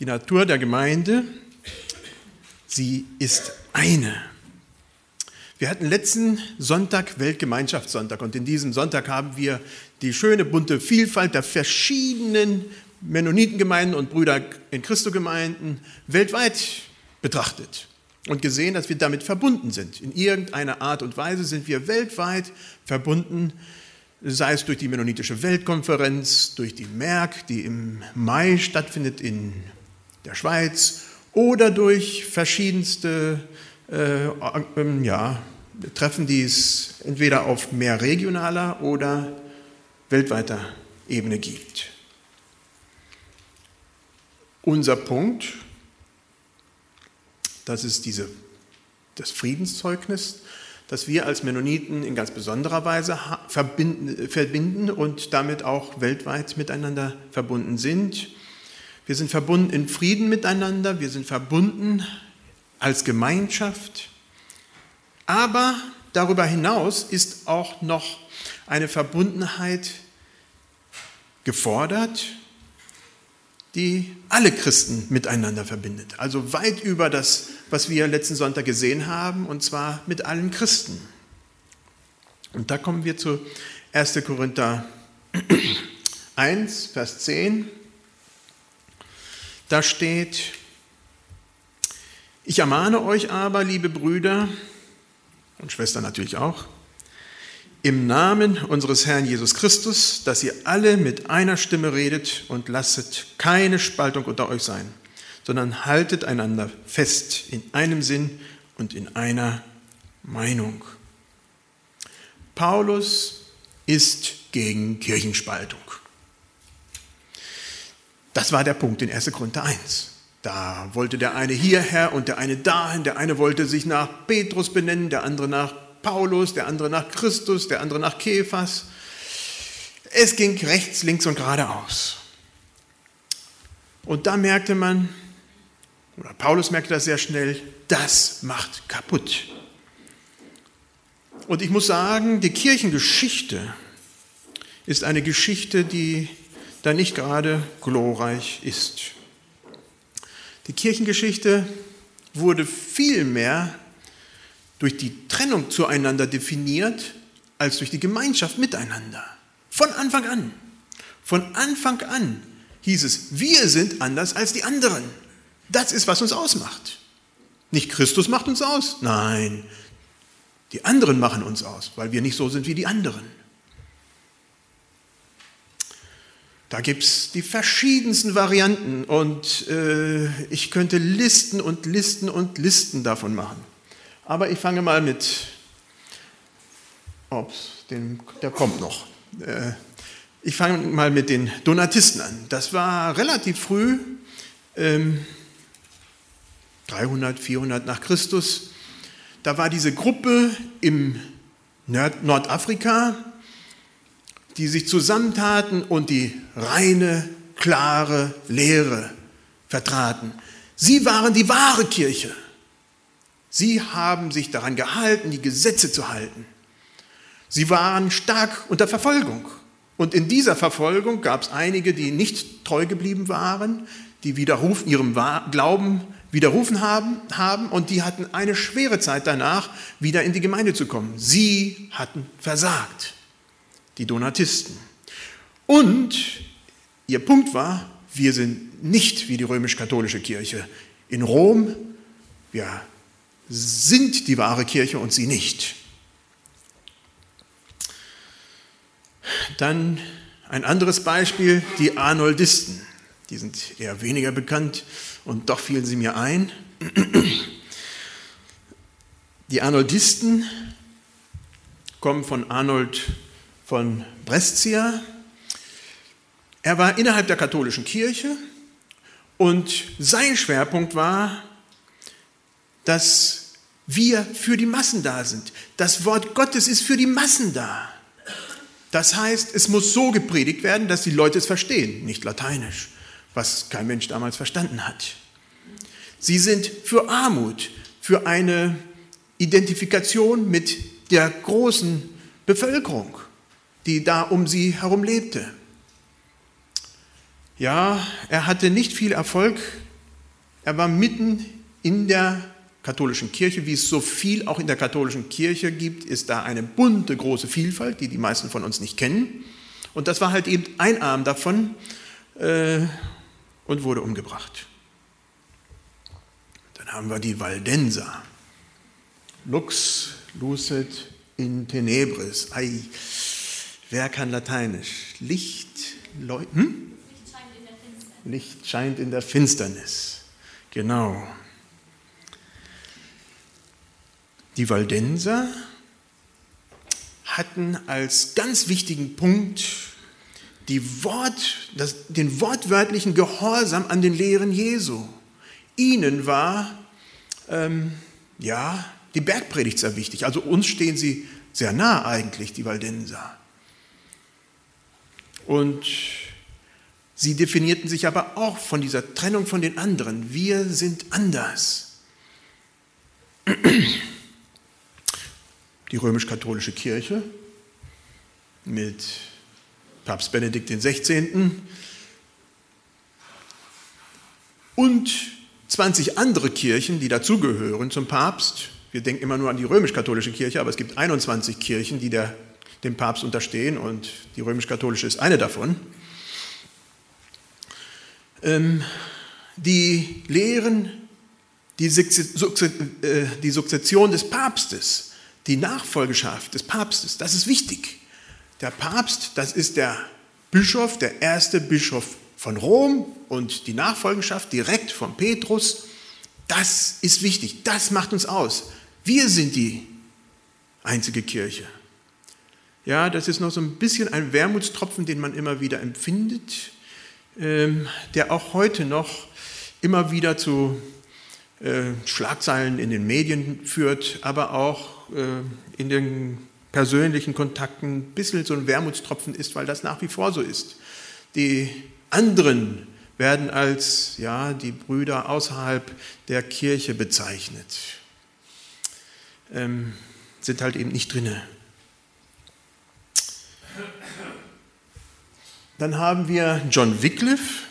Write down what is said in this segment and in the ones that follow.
Die Natur der Gemeinde, sie ist eine. Wir hatten letzten Sonntag Weltgemeinschaftssonntag und in diesem Sonntag haben wir die schöne bunte Vielfalt der verschiedenen Mennonitengemeinden und Brüder in Christo Gemeinden weltweit betrachtet und gesehen, dass wir damit verbunden sind. In irgendeiner Art und Weise sind wir weltweit verbunden, sei es durch die Mennonitische Weltkonferenz, durch die Merk, die im Mai stattfindet in der Schweiz, oder durch verschiedenste äh, ähm, ja, Treffen, die es entweder auf mehr regionaler oder weltweiter Ebene gibt. Unser Punkt, das ist diese, das Friedenszeugnis, das wir als Mennoniten in ganz besonderer Weise verbinden, verbinden und damit auch weltweit miteinander verbunden sind. Wir sind verbunden in Frieden miteinander, wir sind verbunden als Gemeinschaft, aber darüber hinaus ist auch noch eine Verbundenheit gefordert, die alle Christen miteinander verbindet. Also weit über das, was wir letzten Sonntag gesehen haben, und zwar mit allen Christen. Und da kommen wir zu 1. Korinther 1, Vers 10. Da steht, ich ermahne euch aber, liebe Brüder und Schwestern natürlich auch, im Namen unseres Herrn Jesus Christus, dass ihr alle mit einer Stimme redet und lasset keine Spaltung unter euch sein, sondern haltet einander fest in einem Sinn und in einer Meinung. Paulus ist gegen Kirchenspaltung. Das war der Punkt in 1. Korinther 1. Da wollte der eine hierher und der eine dahin, der eine wollte sich nach Petrus benennen, der andere nach Paulus, der andere nach Christus, der andere nach Kephas. Es ging rechts, links und geradeaus. Und da merkte man, oder Paulus merkte das sehr schnell, das macht kaputt. Und ich muss sagen, die Kirchengeschichte ist eine Geschichte, die da nicht gerade glorreich ist. Die Kirchengeschichte wurde vielmehr durch die Trennung zueinander definiert, als durch die Gemeinschaft miteinander. Von Anfang an. Von Anfang an hieß es, wir sind anders als die anderen. Das ist, was uns ausmacht. Nicht Christus macht uns aus, nein, die anderen machen uns aus, weil wir nicht so sind wie die anderen. Da gibt es die verschiedensten Varianten und äh, ich könnte Listen und Listen und Listen davon machen. Aber ich fange mal mit, ups, den, der kommt noch. Äh, ich fange mal mit den Donatisten an. Das war relativ früh, 300, ähm, 400 nach Christus. Da war diese Gruppe im Nordafrika, die sich zusammentaten und die reine, klare Lehre vertraten. Sie waren die wahre Kirche. Sie haben sich daran gehalten, die Gesetze zu halten. Sie waren stark unter Verfolgung. Und in dieser Verfolgung gab es einige, die nicht treu geblieben waren, die widerrufen, ihrem Glauben widerrufen haben, haben und die hatten eine schwere Zeit danach, wieder in die Gemeinde zu kommen. Sie hatten versagt, die Donatisten. Und ihr Punkt war, wir sind nicht wie die römisch-katholische Kirche. In Rom, wir sind die wahre Kirche und sie nicht. Dann ein anderes Beispiel, die Arnoldisten. Die sind eher weniger bekannt und doch fielen sie mir ein. Die Arnoldisten kommen von Arnold von Brescia. Er war innerhalb der katholischen Kirche und sein Schwerpunkt war dass wir für die Massen da sind. Das Wort Gottes ist für die Massen da. Das heißt, es muss so gepredigt werden, dass die Leute es verstehen, nicht lateinisch, was kein Mensch damals verstanden hat. Sie sind für Armut, für eine Identifikation mit der großen Bevölkerung, die da um sie herum lebte. Ja, er hatte nicht viel Erfolg Er war mitten in der katholischen Kirche, wie es so viel auch in der katholischen Kirche gibt, ist da eine bunte, große Vielfalt, die die meisten von uns nicht kennen. Und das war halt eben ein Arm davon äh, und wurde umgebracht. Dann haben wir die Valdenser. Lux lucet in tenebris. Ei, wer kann Lateinisch? Licht, Leu hm? Licht scheint in der Finsternis. Genau. Die Waldenser hatten als ganz wichtigen Punkt Wort, das, den wortwörtlichen Gehorsam an den Lehren Jesu. Ihnen war ähm, ja, die Bergpredigt sehr wichtig. Also uns stehen sie sehr nah eigentlich, die Waldenser. Und sie definierten sich aber auch von dieser Trennung von den anderen. Wir sind anders. Die römisch-katholische Kirche mit Papst Benedikt XVI. und 20 andere Kirchen, die dazugehören zum Papst. Wir denken immer nur an die römisch-katholische Kirche, aber es gibt 21 Kirchen, die der, dem Papst unterstehen und die römisch-katholische ist eine davon. Ähm, die lehren die, äh, die Sukzession des Papstes, die Nachfolgeschaft des Papstes, das ist wichtig. Der Papst, das ist der Bischof, der erste Bischof von Rom und die Nachfolgenschaft direkt von Petrus. Das ist wichtig, das macht uns aus. Wir sind die einzige Kirche. Ja, das ist noch so ein bisschen ein Wermutstropfen, den man immer wieder empfindet, ähm, der auch heute noch immer wieder zu äh, Schlagzeilen in den Medien führt, aber auch äh, in den persönlichen Kontakten ein bisschen so ein Wermutstropfen ist, weil das nach wie vor so ist. Die anderen werden als ja, die Brüder außerhalb der Kirche bezeichnet, ähm, sind halt eben nicht drinne. Dann haben wir John Wycliffe,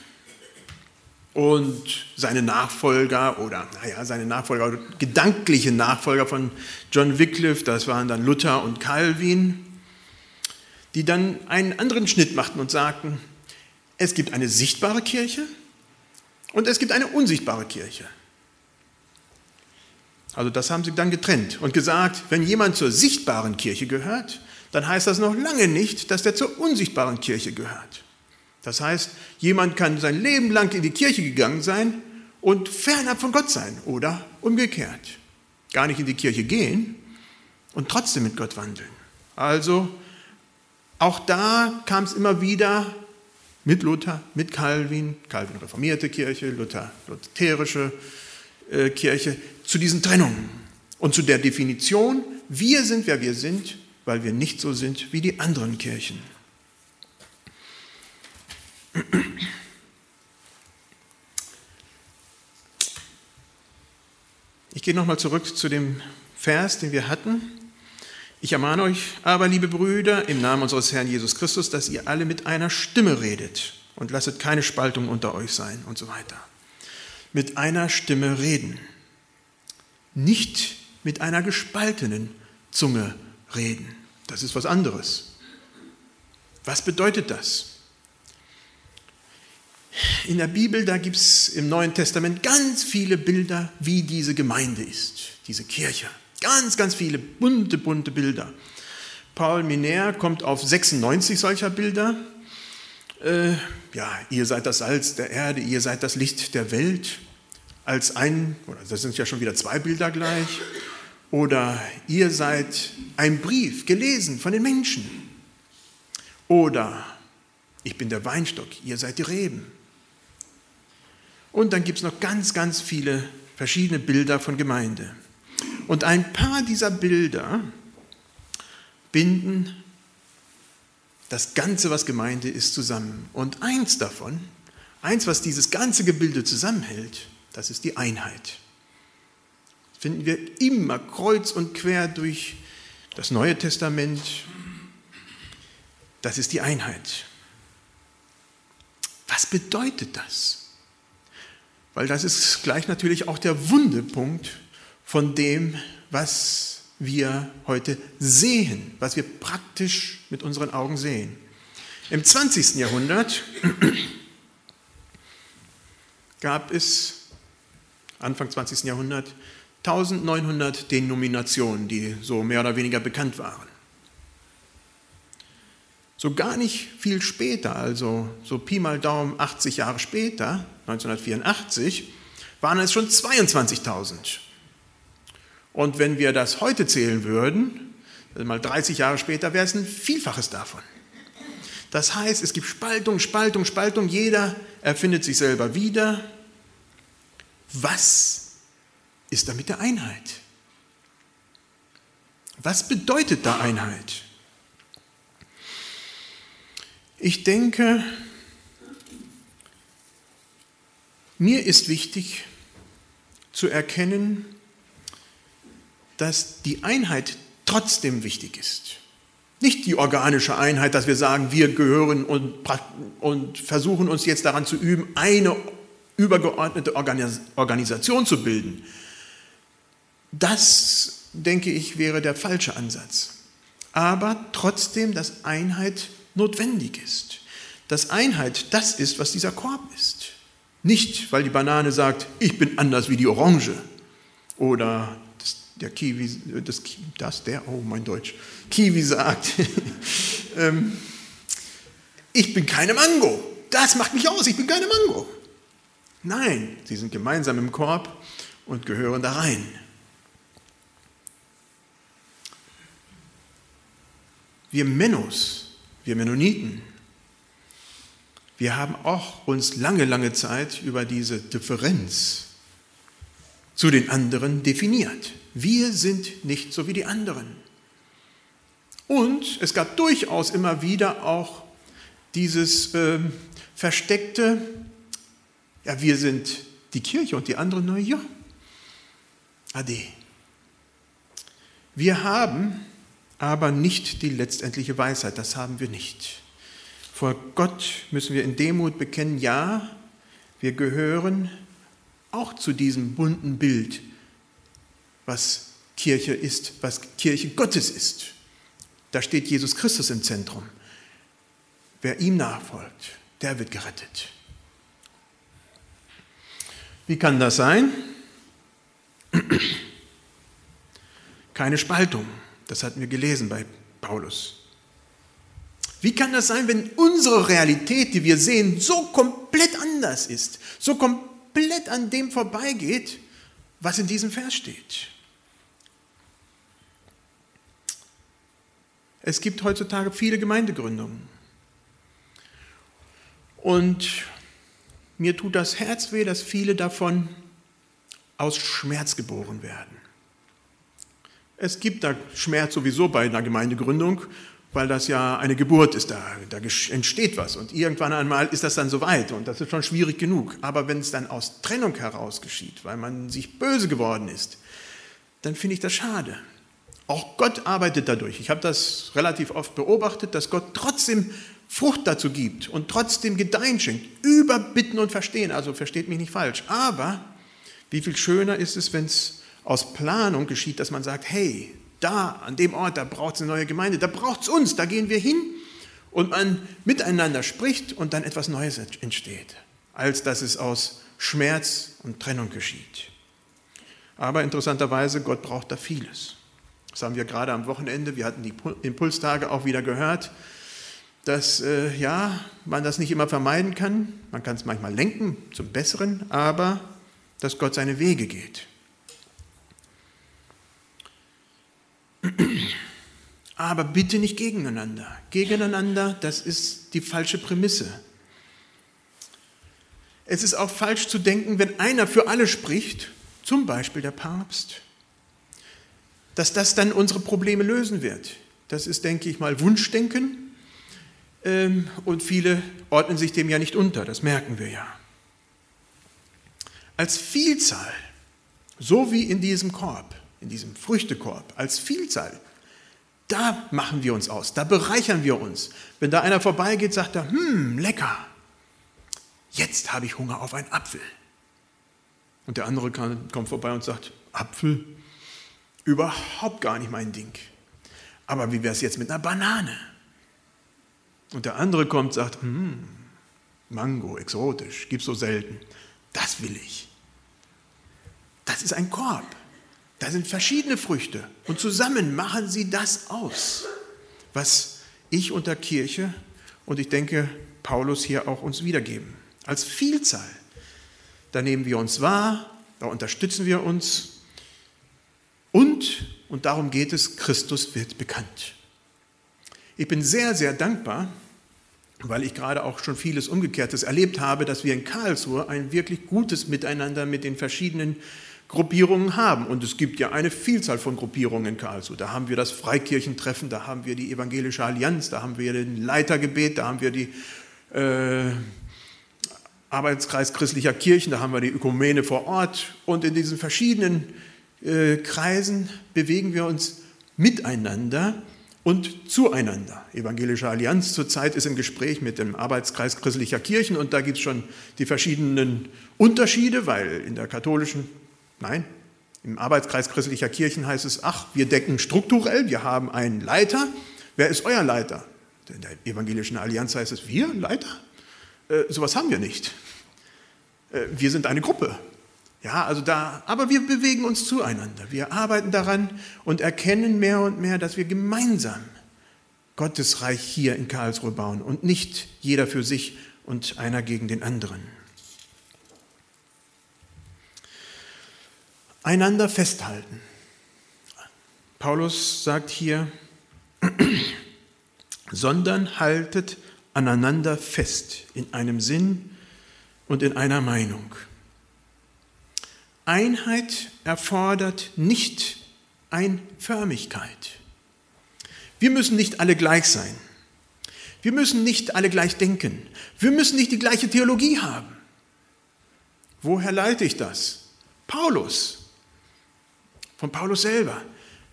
und seine Nachfolger oder naja, seine Nachfolger, gedankliche Nachfolger von John Wycliffe, das waren dann Luther und Calvin, die dann einen anderen Schnitt machten und sagten, es gibt eine sichtbare Kirche und es gibt eine unsichtbare Kirche. Also das haben sie dann getrennt und gesagt, wenn jemand zur sichtbaren Kirche gehört, dann heißt das noch lange nicht, dass der zur unsichtbaren Kirche gehört. Das heißt, jemand kann sein Leben lang in die Kirche gegangen sein und fernab von Gott sein oder umgekehrt. Gar nicht in die Kirche gehen und trotzdem mit Gott wandeln. Also auch da kam es immer wieder mit Luther, mit Calvin, Calvin reformierte Kirche, Luther lutherische äh, Kirche, zu diesen Trennungen und zu der Definition, wir sind, wer wir sind, weil wir nicht so sind wie die anderen Kirchen. Ich gehe nochmal zurück zu dem Vers, den wir hatten. Ich ermahne euch aber, liebe Brüder, im Namen unseres Herrn Jesus Christus, dass ihr alle mit einer Stimme redet und lasset keine Spaltung unter euch sein und so weiter. Mit einer Stimme reden. Nicht mit einer gespaltenen Zunge reden. Das ist was anderes. Was bedeutet das? in der Bibel, da gibt es im Neuen Testament ganz viele Bilder, wie diese Gemeinde ist, diese Kirche. Ganz, ganz viele bunte, bunte Bilder. Paul Miner kommt auf 96 solcher Bilder. Äh, ja, ihr seid das Salz der Erde, ihr seid das Licht der Welt. Als ein, oder das sind ja schon wieder zwei Bilder gleich. Oder ihr seid ein Brief, gelesen von den Menschen. Oder ich bin der Weinstock, ihr seid die Reben. Und dann gibt es noch ganz, ganz viele verschiedene Bilder von Gemeinde. Und ein paar dieser Bilder binden das Ganze, was Gemeinde ist, zusammen. Und eins davon, eins, was dieses ganze Gebilde zusammenhält, das ist die Einheit. Finden wir immer kreuz und quer durch das Neue Testament. Das ist die Einheit. Was bedeutet das? Weil das ist gleich natürlich auch der Wundepunkt von dem, was wir heute sehen, was wir praktisch mit unseren Augen sehen. Im 20. Jahrhundert gab es, Anfang 20. Jahrhundert, 1900 Denominationen, die so mehr oder weniger bekannt waren. So gar nicht viel später, also so Pi mal Daumen 80 Jahre später, 1984, waren es schon 22.000. Und wenn wir das heute zählen würden, also mal 30 Jahre später, wäre es ein Vielfaches davon. Das heißt, es gibt Spaltung, Spaltung, Spaltung, jeder erfindet sich selber wieder. Was ist da mit der Einheit? Was bedeutet da Einheit? Ich denke, mir ist wichtig zu erkennen, dass die Einheit trotzdem wichtig ist. Nicht die organische Einheit, dass wir sagen, wir gehören und, und versuchen uns jetzt daran zu üben, eine übergeordnete Organisation zu bilden. Das, denke ich, wäre der falsche Ansatz. Aber trotzdem, dass Einheit notwendig ist. Dass Einheit das ist, was dieser Korb ist. Nicht, weil die Banane sagt, ich bin anders wie die Orange oder der Kiwi, das, das, der, oh mein Deutsch, Kiwi sagt, ähm, ich bin keine Mango. Das macht mich aus, ich bin keine Mango. Nein, sie sind gemeinsam im Korb und gehören da rein. Wir Mennos, wir Mennoniten, wir haben auch uns lange, lange Zeit über diese Differenz zu den anderen definiert. Wir sind nicht so wie die anderen. Und es gab durchaus immer wieder auch dieses äh, versteckte, ja, wir sind die Kirche und die anderen, na ja, ade. Wir haben aber nicht die letztendliche Weisheit, das haben wir nicht. Vor Gott müssen wir in Demut bekennen, ja, wir gehören auch zu diesem bunten Bild was Kirche ist, was Kirche Gottes ist. Da steht Jesus Christus im Zentrum. Wer ihm nachfolgt, der wird gerettet. Wie kann das sein? Keine Spaltung. Das hatten wir gelesen bei Paulus. Wie kann das sein, wenn unsere Realität, die wir sehen, so komplett anders ist, so komplett an dem vorbeigeht, was in diesem Vers steht? Es gibt heutzutage viele Gemeindegründungen. Und mir tut das Herz weh, dass viele davon aus Schmerz geboren werden. Es gibt da Schmerz sowieso bei einer Gemeindegründung, weil das ja eine Geburt ist, da, da entsteht was und irgendwann einmal ist das dann soweit und das ist schon schwierig genug. Aber wenn es dann aus Trennung heraus geschieht, weil man sich böse geworden ist, dann finde ich das schade. Auch Gott arbeitet dadurch. Ich habe das relativ oft beobachtet, dass Gott trotzdem Frucht dazu gibt und trotzdem Gedeihen schenkt, über Bitten und Verstehen. Also versteht mich nicht falsch. Aber wie viel schöner ist es, wenn es aus Planung geschieht, dass man sagt, hey, da, an dem Ort, da braucht es eine neue Gemeinde, da braucht es uns, da gehen wir hin und man miteinander spricht und dann etwas Neues entsteht, als dass es aus Schmerz und Trennung geschieht. Aber interessanterweise, Gott braucht da vieles. Das haben wir gerade am Wochenende, wir hatten die Impulstage auch wieder gehört, dass äh, ja, man das nicht immer vermeiden kann. Man kann es manchmal lenken zum Besseren, aber dass Gott seine Wege geht. Aber bitte nicht gegeneinander. Gegeneinander, das ist die falsche Prämisse. Es ist auch falsch zu denken, wenn einer für alle spricht, zum Beispiel der Papst, dass das dann unsere Probleme lösen wird. Das ist, denke ich mal, Wunschdenken ähm, und viele ordnen sich dem ja nicht unter, das merken wir ja. Als Vielzahl, so wie in diesem Korb, in diesem Früchtekorb, als Vielzahl, da machen wir uns aus, da bereichern wir uns. Wenn da einer vorbeigeht, sagt er, hm, lecker, jetzt habe ich Hunger auf einen Apfel. Und der andere kann, kommt vorbei und sagt, Apfel, überhaupt gar nicht mein Ding. Aber wie wäre es jetzt mit einer Banane? Und der andere kommt und sagt, hm, Mango, exotisch, gibt's so selten. Das will ich. Das ist ein Korb. Da sind verschiedene Früchte. Und zusammen machen sie das aus, was ich unter Kirche und ich denke, Paulus hier auch uns wiedergeben. Als Vielzahl. Da nehmen wir uns wahr, da unterstützen wir uns und, und darum geht es, Christus wird bekannt. Ich bin sehr, sehr dankbar, weil ich gerade auch schon vieles Umgekehrtes erlebt habe, dass wir in Karlsruhe ein wirklich gutes Miteinander mit den verschiedenen Gruppierungen haben. Und es gibt ja eine Vielzahl von Gruppierungen in Karlsruhe. Da haben wir das Freikirchentreffen, da haben wir die Evangelische Allianz, da haben wir den Leitergebet, da haben wir die äh, Arbeitskreis christlicher Kirchen, da haben wir die Ökumene vor Ort. Und in diesen verschiedenen äh, Kreisen bewegen wir uns miteinander und zueinander. Evangelische Allianz zurzeit ist im Gespräch mit dem Arbeitskreis christlicher Kirchen und da gibt es schon die verschiedenen Unterschiede, weil in der katholischen, nein, im Arbeitskreis christlicher Kirchen heißt es, ach, wir decken strukturell, wir haben einen Leiter. Wer ist euer Leiter? In der Evangelischen Allianz heißt es, wir, Leiter? Äh, sowas haben wir nicht. Äh, wir sind eine Gruppe. Ja, also da, aber wir bewegen uns zueinander. Wir arbeiten daran und erkennen mehr und mehr, dass wir gemeinsam Gottes Reich hier in Karlsruhe bauen und nicht jeder für sich und einer gegen den anderen. Einander festhalten. Paulus sagt hier, sondern haltet aneinander fest in einem Sinn und in einer Meinung. Einheit erfordert nicht Einförmigkeit. Wir müssen nicht alle gleich sein. Wir müssen nicht alle gleich denken. Wir müssen nicht die gleiche Theologie haben. Woher leite ich das? Paulus. Von Paulus selber.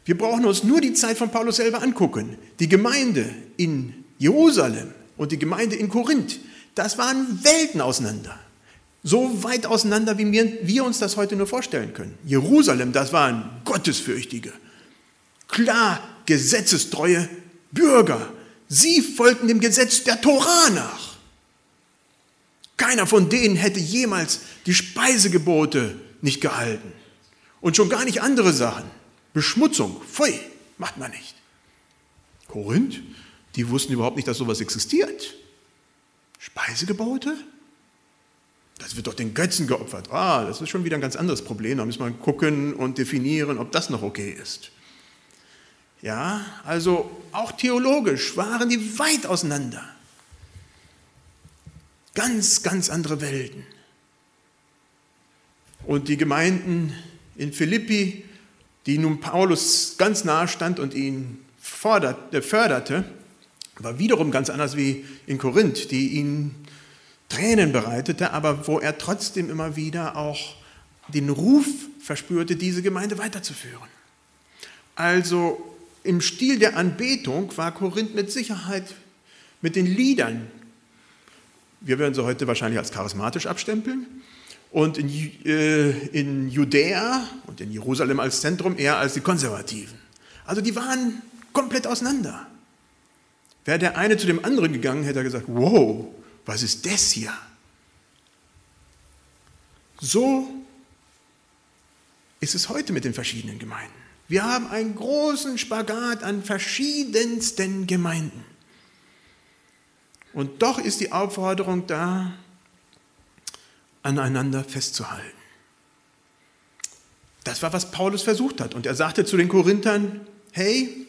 Wir brauchen uns nur die Zeit von Paulus selber angucken. Die Gemeinde in Jerusalem und die Gemeinde in Korinth, das waren Welten auseinander. So weit auseinander, wie wir, uns das heute nur vorstellen können. Jerusalem, das waren Gottesfürchtige, klar gesetzestreue Bürger. Sie folgten dem Gesetz der Tora nach. Keiner von denen hätte jemals die Speisegebote nicht gehalten. Und schon gar nicht andere Sachen. Beschmutzung, pfui, macht man nicht. Korinth, die wussten überhaupt nicht, dass sowas existiert. Speisegebote? Das wird doch den Götzen geopfert. Ah, das ist schon wieder ein ganz anderes Problem. Da müssen wir gucken und definieren, ob das noch okay ist. Ja, also auch theologisch waren die weit auseinander. Ganz, ganz andere Welten. Und die Gemeinden in Philippi, die nun Paulus ganz nahe stand und ihn fordert, förderte, war wiederum ganz anders wie in Korinth, die ihn Tränen bereitete, aber wo er trotzdem immer wieder auch den Ruf verspürte, diese Gemeinde weiterzuführen. Also im Stil der Anbetung war Korinth mit Sicherheit mit den Liedern, wir würden sie heute wahrscheinlich als charismatisch abstempeln, und in, äh, in Judäa und in Jerusalem als Zentrum eher als die Konservativen. Also die waren komplett auseinander. Wäre der eine zu dem anderen gegangen, hätte er gesagt, wow, was ist das hier? So ist es heute mit den verschiedenen Gemeinden. Wir haben einen großen Spagat an verschiedensten Gemeinden. Und doch ist die Aufforderung da, aneinander festzuhalten. Das war, was Paulus versucht hat. Und er sagte zu den Korinthern, hey,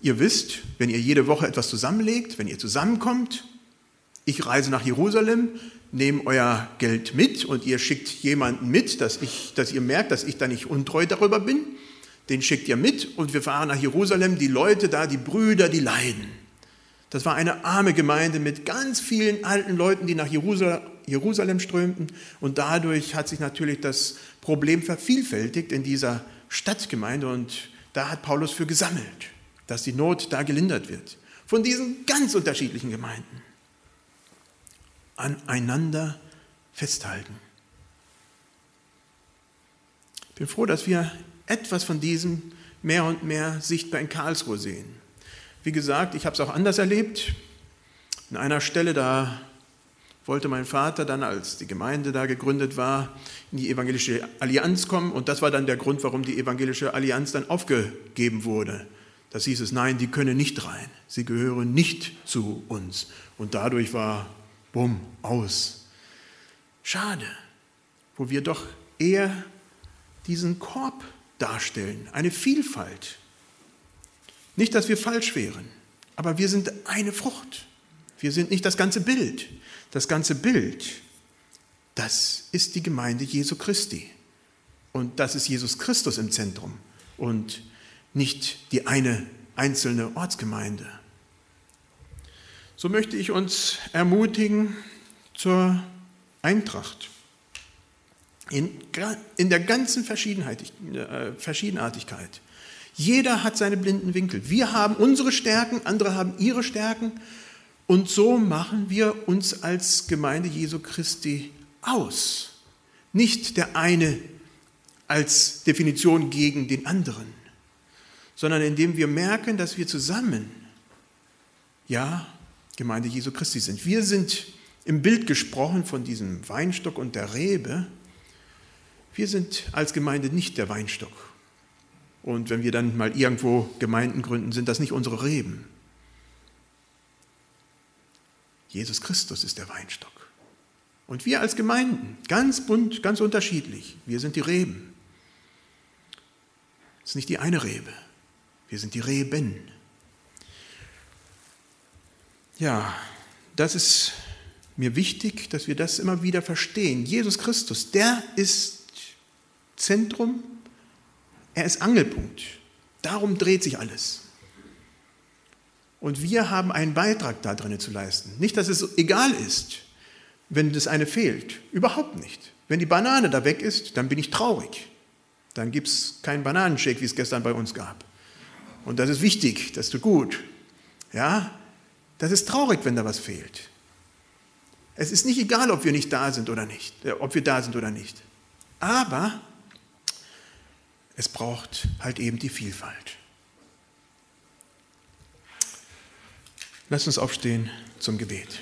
ihr wisst, wenn ihr jede Woche etwas zusammenlegt, wenn ihr zusammenkommt, ich reise nach Jerusalem, nehme euer Geld mit und ihr schickt jemanden mit, dass, ich, dass ihr merkt, dass ich da nicht untreu darüber bin. Den schickt ihr mit und wir fahren nach Jerusalem. Die Leute da, die Brüder, die leiden. Das war eine arme Gemeinde mit ganz vielen alten Leuten, die nach Jerusalem strömten. Und dadurch hat sich natürlich das Problem vervielfältigt in dieser Stadtgemeinde. Und da hat Paulus für gesammelt, dass die Not da gelindert wird. Von diesen ganz unterschiedlichen Gemeinden aneinander festhalten. Ich bin froh, dass wir etwas von diesem mehr und mehr sichtbar in Karlsruhe sehen. Wie gesagt, ich habe es auch anders erlebt. An einer Stelle, da wollte mein Vater dann, als die Gemeinde da gegründet war, in die Evangelische Allianz kommen. Und das war dann der Grund, warum die Evangelische Allianz dann aufgegeben wurde. Das hieß es, nein, die können nicht rein. Sie gehören nicht zu uns. Und dadurch war, bumm, aus. Schade, wo wir doch eher diesen Korb darstellen, eine Vielfalt. Nicht, dass wir falsch wären, aber wir sind eine Frucht. Wir sind nicht das ganze Bild. Das ganze Bild, das ist die Gemeinde Jesu Christi. Und das ist Jesus Christus im Zentrum und nicht die eine einzelne Ortsgemeinde. So möchte ich uns ermutigen zur Eintracht. In, in der ganzen äh, Verschiedenartigkeit. Jeder hat seine blinden Winkel. Wir haben unsere Stärken, andere haben ihre Stärken. Und so machen wir uns als Gemeinde Jesu Christi aus. Nicht der eine als Definition gegen den anderen, sondern indem wir merken, dass wir zusammen, ja, Gemeinde Jesu Christi sind. Wir sind im Bild gesprochen von diesem Weinstock und der Rebe. Wir sind als Gemeinde nicht der Weinstock. Und wenn wir dann mal irgendwo Gemeinden gründen, sind das nicht unsere Reben. Jesus Christus ist der Weinstock. Und wir als Gemeinden, ganz bunt, ganz unterschiedlich, wir sind die Reben. Es ist nicht die eine Rebe, wir sind die Reben. Ja, das ist mir wichtig, dass wir das immer wieder verstehen. Jesus Christus, der ist Zentrum, er ist Angelpunkt. Darum dreht sich alles. Und wir haben einen Beitrag da drin zu leisten. Nicht, dass es egal ist, wenn das eine fehlt. Überhaupt nicht. Wenn die Banane da weg ist, dann bin ich traurig. Dann gibt es keinen Bananenshake, wie es gestern bei uns gab. Und das ist wichtig, das tut gut. Ja, das ist traurig, wenn da was fehlt. Es ist nicht egal, ob wir nicht da sind oder nicht, äh, ob wir da sind oder nicht. Aber es braucht halt eben die Vielfalt. Lass uns aufstehen zum Gebet.